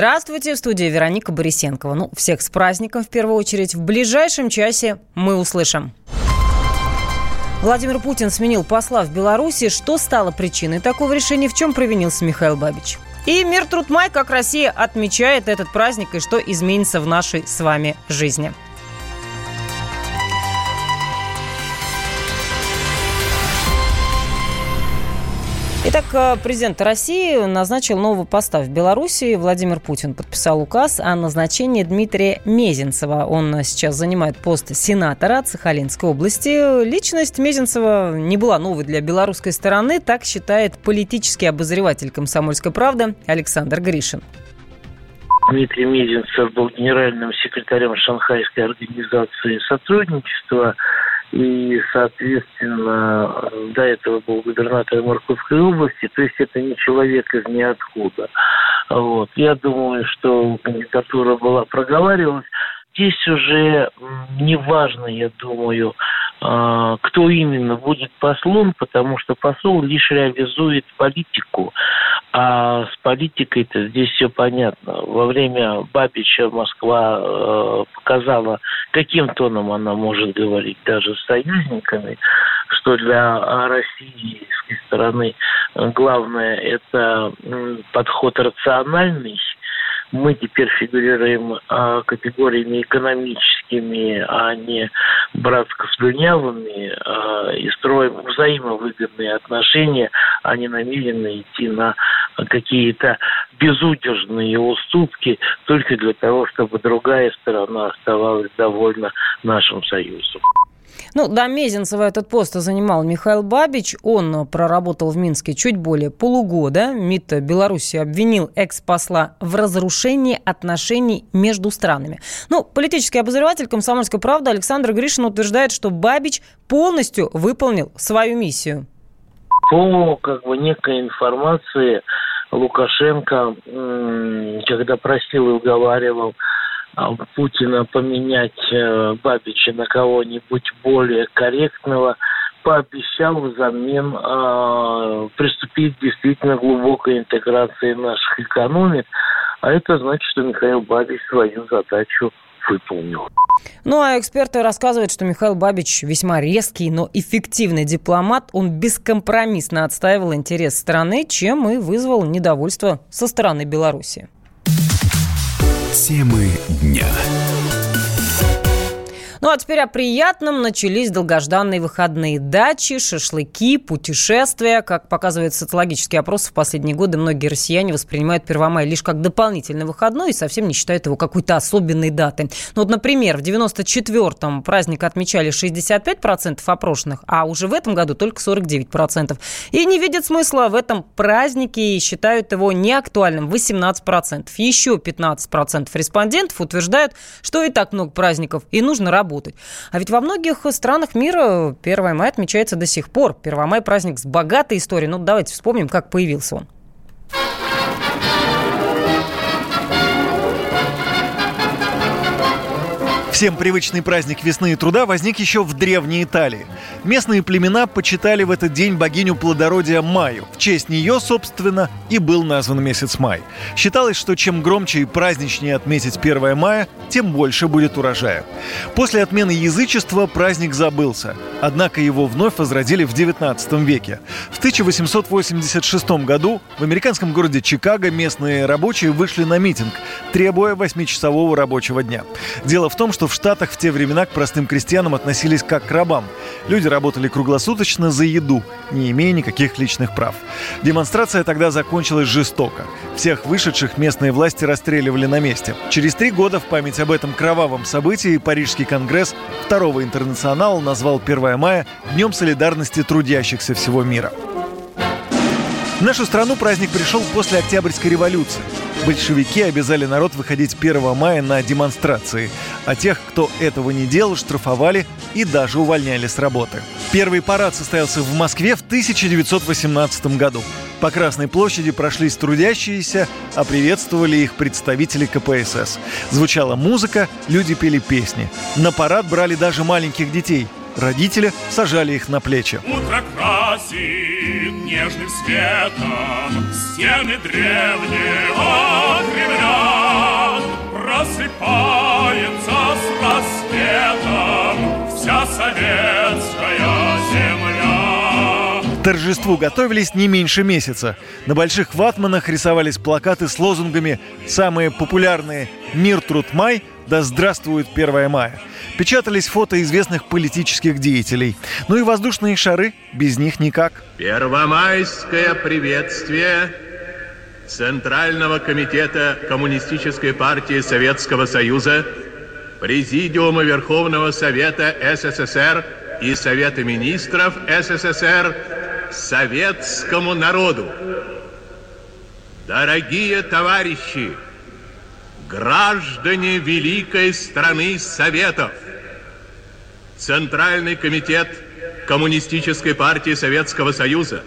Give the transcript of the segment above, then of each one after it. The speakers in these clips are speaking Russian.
Здравствуйте, в студии Вероника Борисенкова. Ну, всех с праздником в первую очередь. В ближайшем часе мы услышим. Владимир Путин сменил посла в Беларуси. Что стало причиной такого решения? В чем провинился Михаил Бабич? И мир труд май, как Россия отмечает этот праздник и что изменится в нашей с вами жизни. Итак, э, президент России назначил нового поста в Беларуси. Владимир Путин подписал указ о назначении Дмитрия Мезенцева. Он сейчас занимает пост сенатора Сахалинской области. Личность Мезенцева не была новой для белорусской стороны, так считает политический обозреватель «Комсомольской правды» Александр Гришин. Дмитрий Мезенцев был генеральным секретарем Шанхайской организации сотрудничества и, соответственно, до этого был губернатором Морковской области, то есть это не человек из ниоткуда. Вот. Я думаю, что кандидатура была проговаривалась. Здесь уже не важно, я думаю, кто именно будет послом, потому что посол лишь реализует политику. А с политикой-то здесь все понятно. Во время Бабича Москва э, показала, каким тоном она может говорить даже с союзниками, что для российской стороны главное это подход рациональный, мы теперь фигурируем а, категориями экономическими, а не братско-слюнявыми, а, и строим взаимовыгодные отношения, а не намерены идти на какие-то безудержные уступки только для того, чтобы другая сторона оставалась довольна нашим союзом. Ну, до Мезенцева этот пост занимал Михаил Бабич. Он проработал в Минске чуть более полугода. МИД Беларуси обвинил экс-посла в разрушении отношений между странами. Ну, политический обозреватель «Комсомольской правды» Александр Гришин утверждает, что Бабич полностью выполнил свою миссию. По как бы некой информации Лукашенко, когда просил и уговаривал Путина поменять э, Бабича на кого-нибудь более корректного, пообещал взамен э, приступить действительно глубокой интеграции наших экономик. А это значит, что Михаил Бабич свою задачу выполнил. Ну, а эксперты рассказывают, что Михаил Бабич весьма резкий, но эффективный дипломат. Он бескомпромиссно отстаивал интерес страны, чем и вызвал недовольство со стороны Беларуси. Темы дня. Ну а теперь о приятном. Начались долгожданные выходные дачи, шашлыки, путешествия. Как показывает социологический опрос, в последние годы многие россияне воспринимают 1 мая лишь как дополнительный выходной и совсем не считают его какой-то особенной датой. Ну вот, например, в 94-м праздник отмечали 65% опрошенных, а уже в этом году только 49%. И не видят смысла в этом празднике и считают его неактуальным 18%. Еще 15% респондентов утверждают, что и так много праздников и нужно работать работать. А ведь во многих странах мира 1 мая отмечается до сих пор. 1 мая праздник с богатой историей. Ну, давайте вспомним, как появился он. Всем привычный праздник весны и труда возник еще в Древней Италии. Местные племена почитали в этот день богиню плодородия Маю. В честь нее, собственно, и был назван месяц май. Считалось, что чем громче и праздничнее отметить 1 мая, тем больше будет урожая. После отмены язычества праздник забылся. Однако его вновь возродили в 19 веке. В 1886 году в американском городе Чикаго местные рабочие вышли на митинг, требуя 8-часового рабочего дня. Дело в том, что в Штатах в те времена к простым крестьянам относились как к рабам. Люди работали круглосуточно за еду, не имея никаких личных прав. Демонстрация тогда закончилась жестоко. Всех вышедших местные власти расстреливали на месте. Через три года в память об этом кровавом событии Парижский конгресс Второго интернационала назвал 1 мая Днем солидарности трудящихся всего мира. В нашу страну праздник пришел после Октябрьской революции. Большевики обязали народ выходить 1 мая на демонстрации, а тех, кто этого не делал, штрафовали и даже увольняли с работы. Первый парад состоялся в Москве в 1918 году. По Красной площади прошлись трудящиеся, а приветствовали их представители КПСС. Звучала музыка, люди пели песни. На парад брали даже маленьких детей – родители сажали их на плечи. Утро красит нежным светом стены древнего Кремля. Просыпается К торжеству готовились не меньше месяца. На больших ватманах рисовались плакаты с лозунгами «Самые популярные «Мир, труд, май», «Да здравствует 1 мая». Печатались фото известных политических деятелей. Ну и воздушные шары, без них никак. Первомайское приветствие Центрального комитета Коммунистической партии Советского Союза, Президиума Верховного Совета СССР и Совета Министров СССР советскому народу. Дорогие товарищи, граждане великой страны Советов, Центральный комитет Коммунистической партии Советского Союза,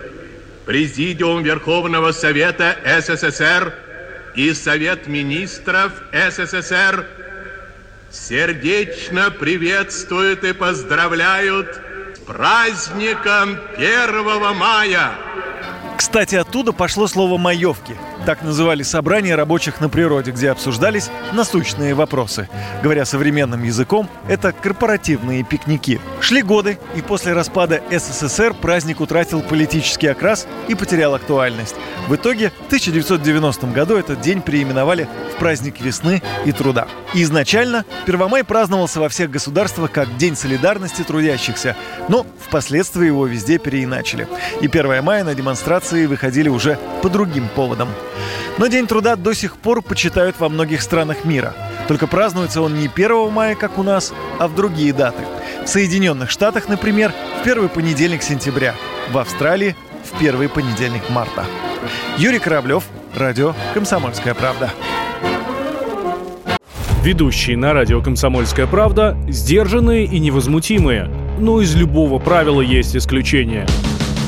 Президиум Верховного Совета СССР и Совет Министров СССР сердечно приветствуют и поздравляют с праздником 1 мая! Кстати, оттуда пошло слово «маевки». Так называли собрания рабочих на природе, где обсуждались насущные вопросы. Говоря современным языком, это корпоративные пикники. Шли годы, и после распада СССР праздник утратил политический окрас и потерял актуальность. В итоге в 1990 году этот день переименовали в праздник весны и труда. И изначально Первомай праздновался во всех государствах как День солидарности трудящихся, но впоследствии его везде переиначили. И 1 мая на демонстрации выходили уже по другим поводам. Но День труда до сих пор почитают во многих странах мира. Только празднуется он не 1 мая, как у нас, а в другие даты. В Соединенных Штатах, например, в первый понедельник сентября. В Австралии в первый понедельник марта. Юрий Кораблев, радио «Комсомольская правда». Ведущие на радио «Комсомольская правда» сдержанные и невозмутимые. Но из любого правила есть исключение –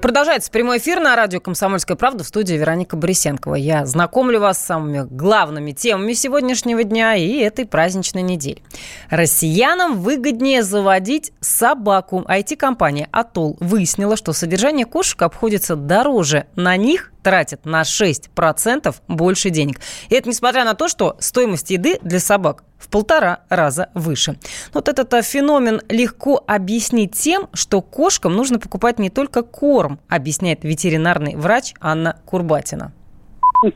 Продолжается прямой эфир на радио «Комсомольская правда» в студии Вероника Борисенкова. Я знакомлю вас с самыми главными темами сегодняшнего дня и этой праздничной недели. Россиянам выгоднее заводить собаку. IT-компания «Атол» выяснила, что содержание кошек обходится дороже на них тратят на 6% больше денег. И это несмотря на то, что стоимость еды для собак в полтора раза выше. Вот этот а, феномен легко объяснить тем, что кошкам нужно покупать не только корм, объясняет ветеринарный врач Анна Курбатина.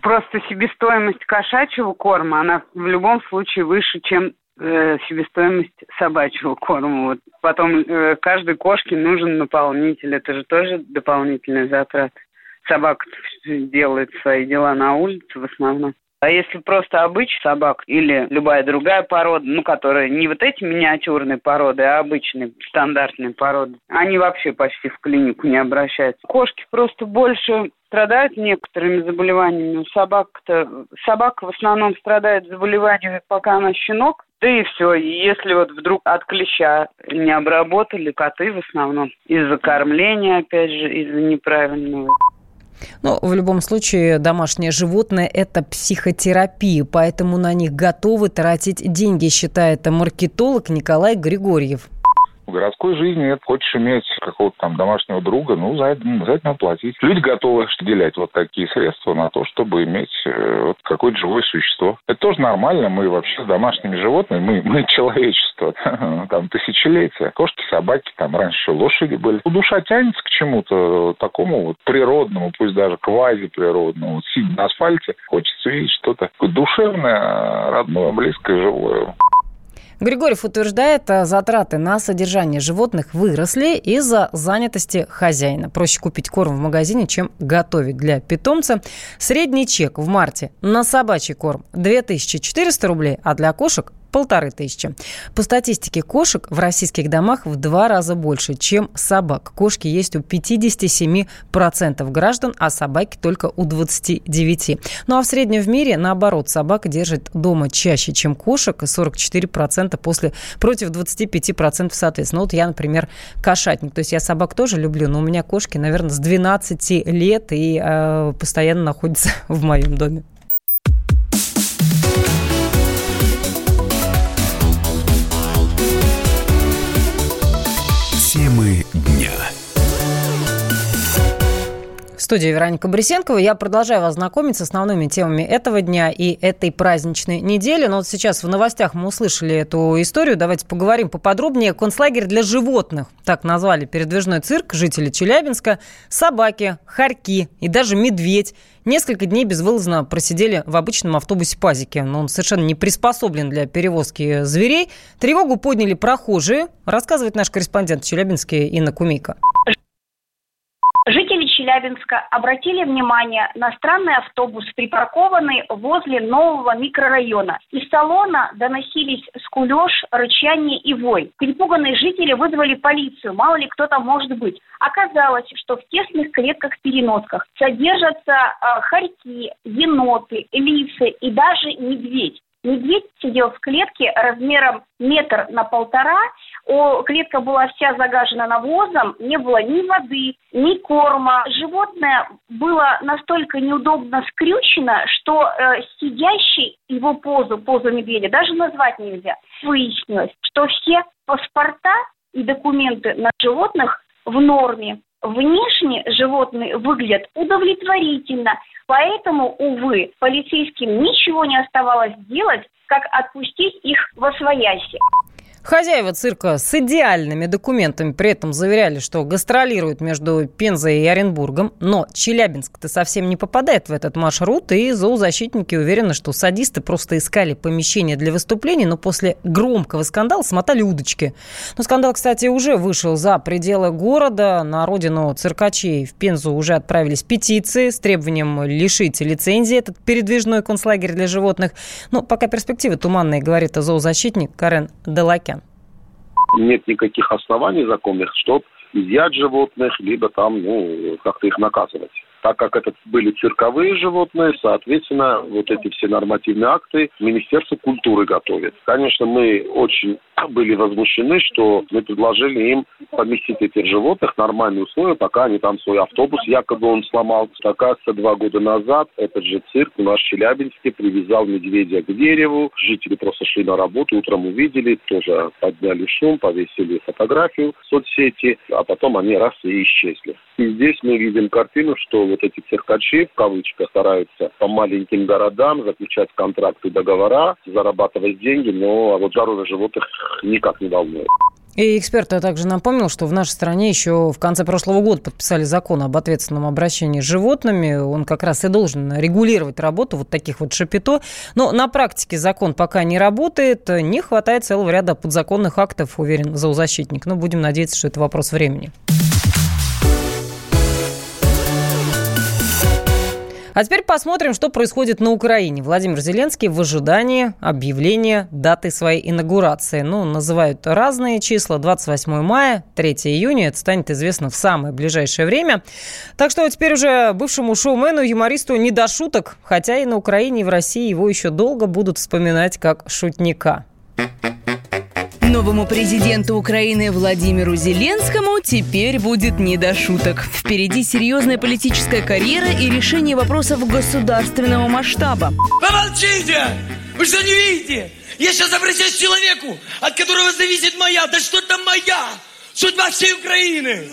Просто себестоимость кошачьего корма, она в любом случае выше, чем э, себестоимость собачьего корма. Вот. Потом э, каждой кошке нужен наполнитель, это же тоже дополнительные затраты собака делает свои дела на улице в основном. А если просто обычный собак или любая другая порода, ну, которая не вот эти миниатюрные породы, а обычные стандартные породы, они вообще почти в клинику не обращаются. Кошки просто больше страдают некоторыми заболеваниями. У собак-то... Собака в основном страдает заболеваниями, пока она щенок, да и все. Если вот вдруг от клеща не обработали, коты в основном из-за кормления, опять же, из-за неправильного ну, в любом случае, домашнее животное – это психотерапия, поэтому на них готовы тратить деньги, считает маркетолог Николай Григорьев. В городской жизни нет. Хочешь иметь какого-то там домашнего друга, ну, за это, за это надо платить. Люди готовы выделять вот такие средства на то, чтобы иметь э, вот какое-то живое существо. Это тоже нормально. Мы вообще с домашними животными, мы, мы человечество, там, тысячелетия. Кошки, собаки, там, раньше лошади были. Ну, душа тянется к чему-то такому вот природному, пусть даже квазиприродному. Вот сидя на асфальте, хочется видеть что-то душевное, родное, близкое, живое. Григорьев утверждает, э, затраты на содержание животных выросли из-за занятости хозяина. Проще купить корм в магазине, чем готовить для питомца. Средний чек в марте на собачий корм 2400 рублей, а для кошек полторы тысячи. По статистике кошек в российских домах в два раза больше, чем собак. Кошки есть у 57% граждан, а собаки только у 29%. Ну а в среднем в мире, наоборот, собака держит дома чаще, чем кошек, и 44% после, против 25% соответственно. Вот я, например, кошатник. То есть я собак тоже люблю, но у меня кошки, наверное, с 12 лет и э, постоянно находятся в моем доме. Студии Вероника Бресенкова. Я продолжаю вас знакомить с основными темами этого дня и этой праздничной недели. Но вот сейчас в новостях мы услышали эту историю. Давайте поговорим поподробнее. Концлагерь для животных. Так назвали передвижной цирк жители Челябинска. Собаки, хорьки и даже медведь несколько дней безвылазно просидели в обычном автобусе пазике. Но он совершенно не приспособлен для перевозки зверей. Тревогу подняли прохожие, рассказывает наш корреспондент Челябинске Инна Кумейка. Челябинска обратили внимание на странный автобус, припаркованный возле нового микрорайона. Из салона доносились скулеж, рычание и вой. Перепуганные жители вызвали полицию, мало ли кто там может быть. Оказалось, что в тесных клетках-переносках содержатся э, хорьки, еноты, лисы и даже медведь. Медведь сидел в клетке размером метр на полтора. О, клетка была вся загажена навозом, не было ни воды, ни корма. Животное было настолько неудобно скрючено, что э, сидящий его позу, позу медведя, даже назвать нельзя. Выяснилось, что все паспорта и документы на животных в норме. Внешне животные выглядят удовлетворительно, поэтому, увы, полицейским ничего не оставалось делать, как отпустить их во свояси. Хозяева цирка с идеальными документами при этом заверяли, что гастролируют между Пензой и Оренбургом, но Челябинск-то совсем не попадает в этот маршрут, и зоозащитники уверены, что садисты просто искали помещение для выступлений, но после громкого скандала смотали удочки. Но скандал, кстати, уже вышел за пределы города. На родину циркачей в Пензу уже отправились петиции с требованием лишить лицензии этот передвижной концлагерь для животных. Но пока перспективы туманные, говорит зоозащитник Карен Делакян нет никаких оснований законных, чтобы изъять животных, либо там, ну, как-то их наказывать. Так как это были цирковые животные, соответственно, вот эти все нормативные акты Министерство культуры готовит. Конечно, мы очень были возмущены, что мы предложили им поместить этих животных в нормальные условия, пока они там свой автобус, якобы он сломался. Оказывается, два года назад этот же цирк у нас в Челябинске привязал медведя к дереву. Жители просто шли на работу, утром увидели, тоже подняли шум, повесили фотографию в соцсети, а потом они раз и исчезли. И здесь мы видим картину, что вот эти циркачи, в кавычках, стараются по маленьким городам заключать контракты, договора, зарабатывать деньги, но а вот здоровье животных никак не волнует. И эксперт также напомнил, что в нашей стране еще в конце прошлого года подписали закон об ответственном обращении с животными. Он как раз и должен регулировать работу вот таких вот шапито. Но на практике закон пока не работает. Не хватает целого ряда подзаконных актов, уверен зоозащитник. Но будем надеяться, что это вопрос времени. А теперь посмотрим, что происходит на Украине. Владимир Зеленский в ожидании объявления даты своей инаугурации. Ну, называют разные числа. 28 мая, 3 июня. Это станет известно в самое ближайшее время. Так что теперь уже бывшему шоумену, юмористу не до шуток. Хотя и на Украине, и в России его еще долго будут вспоминать как шутника. Новому президенту Украины Владимиру Зеленскому теперь будет не до шуток. Впереди серьезная политическая карьера и решение вопросов государственного масштаба. Помолчите! Вы что не видите? Я сейчас обращаюсь к человеку, от которого зависит моя, да что там моя, судьба всей Украины.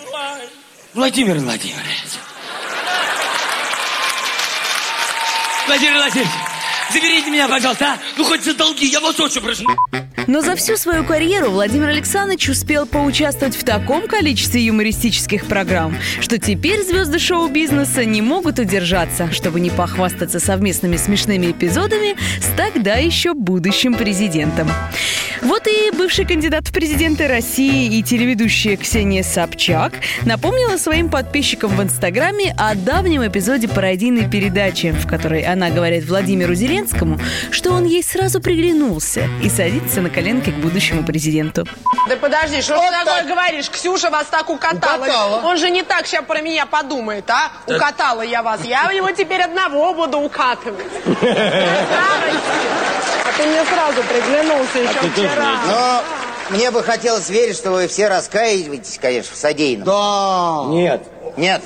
Владимир Владимирович. Владимир Владимирович, заберите меня, пожалуйста, а? Ну хоть за долги, я вас очень прошу. Но за всю свою карьеру Владимир Александрович успел поучаствовать в таком количестве юмористических программ, что теперь звезды шоу-бизнеса не могут удержаться, чтобы не похвастаться совместными смешными эпизодами с тогда еще будущим президентом. Вот и бывший кандидат в президенты России и телеведущая Ксения Собчак напомнила своим подписчикам в Инстаграме о давнем эпизоде пародийной передачи, в которой она говорит Владимиру Зеленскому, что он ей сразу приглянулся и садится на коленки к будущему президенту. Да подожди, что вот ты такое говоришь? Ксюша вас так укатала. укатала. Он же не так сейчас про меня подумает, а? Так. Укатала я вас. Я его теперь одного буду укатывать. А ты мне сразу приглянулся еще а вчера. Но мне бы хотелось верить, что вы все раскаиваетесь, конечно, в содеянном. Да. Нет. Нет.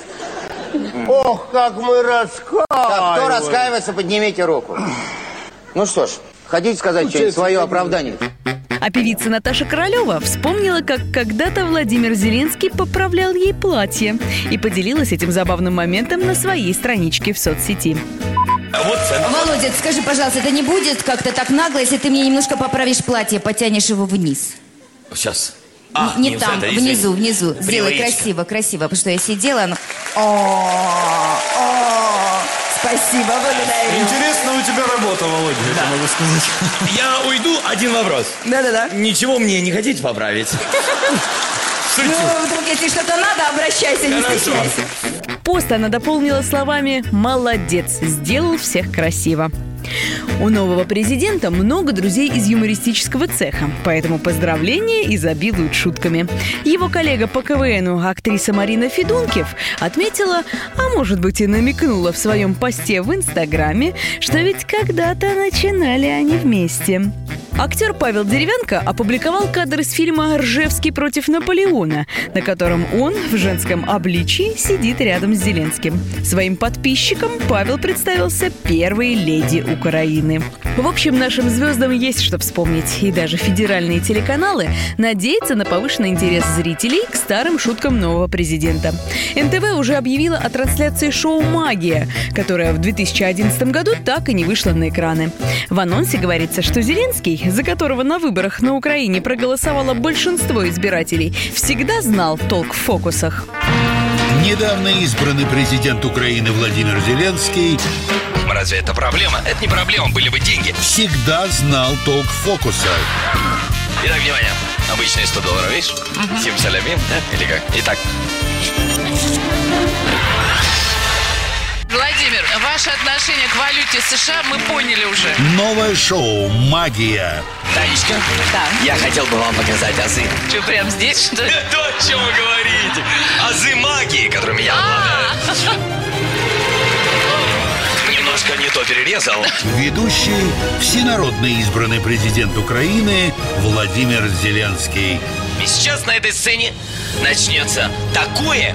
Ох, как мы раскаиваемся. Так, кто раскаивается, поднимите руку. Ну что ж, хотите сказать что-нибудь, свое оправдание? А певица Наташа Королева вспомнила, как когда-то Владимир Зеленский поправлял ей платье и поделилась этим забавным моментом на своей страничке в соцсети. Вот Володя, скажи, пожалуйста, это не будет как-то так нагло, если ты мне немножко поправишь платье, потянешь его вниз? Сейчас. А, не, не там, это, внизу, внизу. Сделай красиво, красиво, потому что я сидела, ну... О, о, спасибо, благодарю. Интересно у тебя работа, Володя, да. я могу сказать. Я уйду, один вопрос. Да-да-да. Ничего мне не хотите поправить? Шучу. Ну, вдруг, если что-то надо, обращайся, не стесняйся. Пост она дополнила словами «Молодец, сделал всех красиво». У нового президента много друзей из юмористического цеха, поэтому поздравления изобилуют шутками. Его коллега по КВНу, актриса Марина Федункив, отметила, а может быть и намекнула в своем посте в Инстаграме, что ведь когда-то начинали они вместе. Актер Павел Деревянко опубликовал кадр из фильма «Ржевский против Наполеона», на котором он в женском обличии сидит рядом с Зеленским. Своим подписчикам Павел представился первой леди Украины. В общем, нашим звездам есть что вспомнить. И даже федеральные телеканалы надеются на повышенный интерес зрителей к старым шуткам нового президента. НТВ уже объявила о трансляции шоу «Магия», которое в 2011 году так и не вышло на экраны. В анонсе говорится, что Зеленский за которого на выборах на Украине проголосовало большинство избирателей, всегда знал толк в фокусах. Недавно избранный президент Украины Владимир Зеленский Разве это проблема? Это не проблема, были бы деньги. Всегда знал толк фокуса. Итак, внимание. Обычные 100 долларов, видишь? Угу. Сим салями, да? Или как? Итак. Владимир, ваше отношение к валюте США мы поняли уже. Новое шоу «Магия». Танечка, да. я хотел бы вам показать азы. Что, прям здесь, что ли? Это о чем вы говорите. Азы магии, которыми я а! обладаю. Немножко не то перерезал. Ведущий, всенародно избранный президент Украины Владимир Зеленский. И сейчас на этой сцене начнется такое,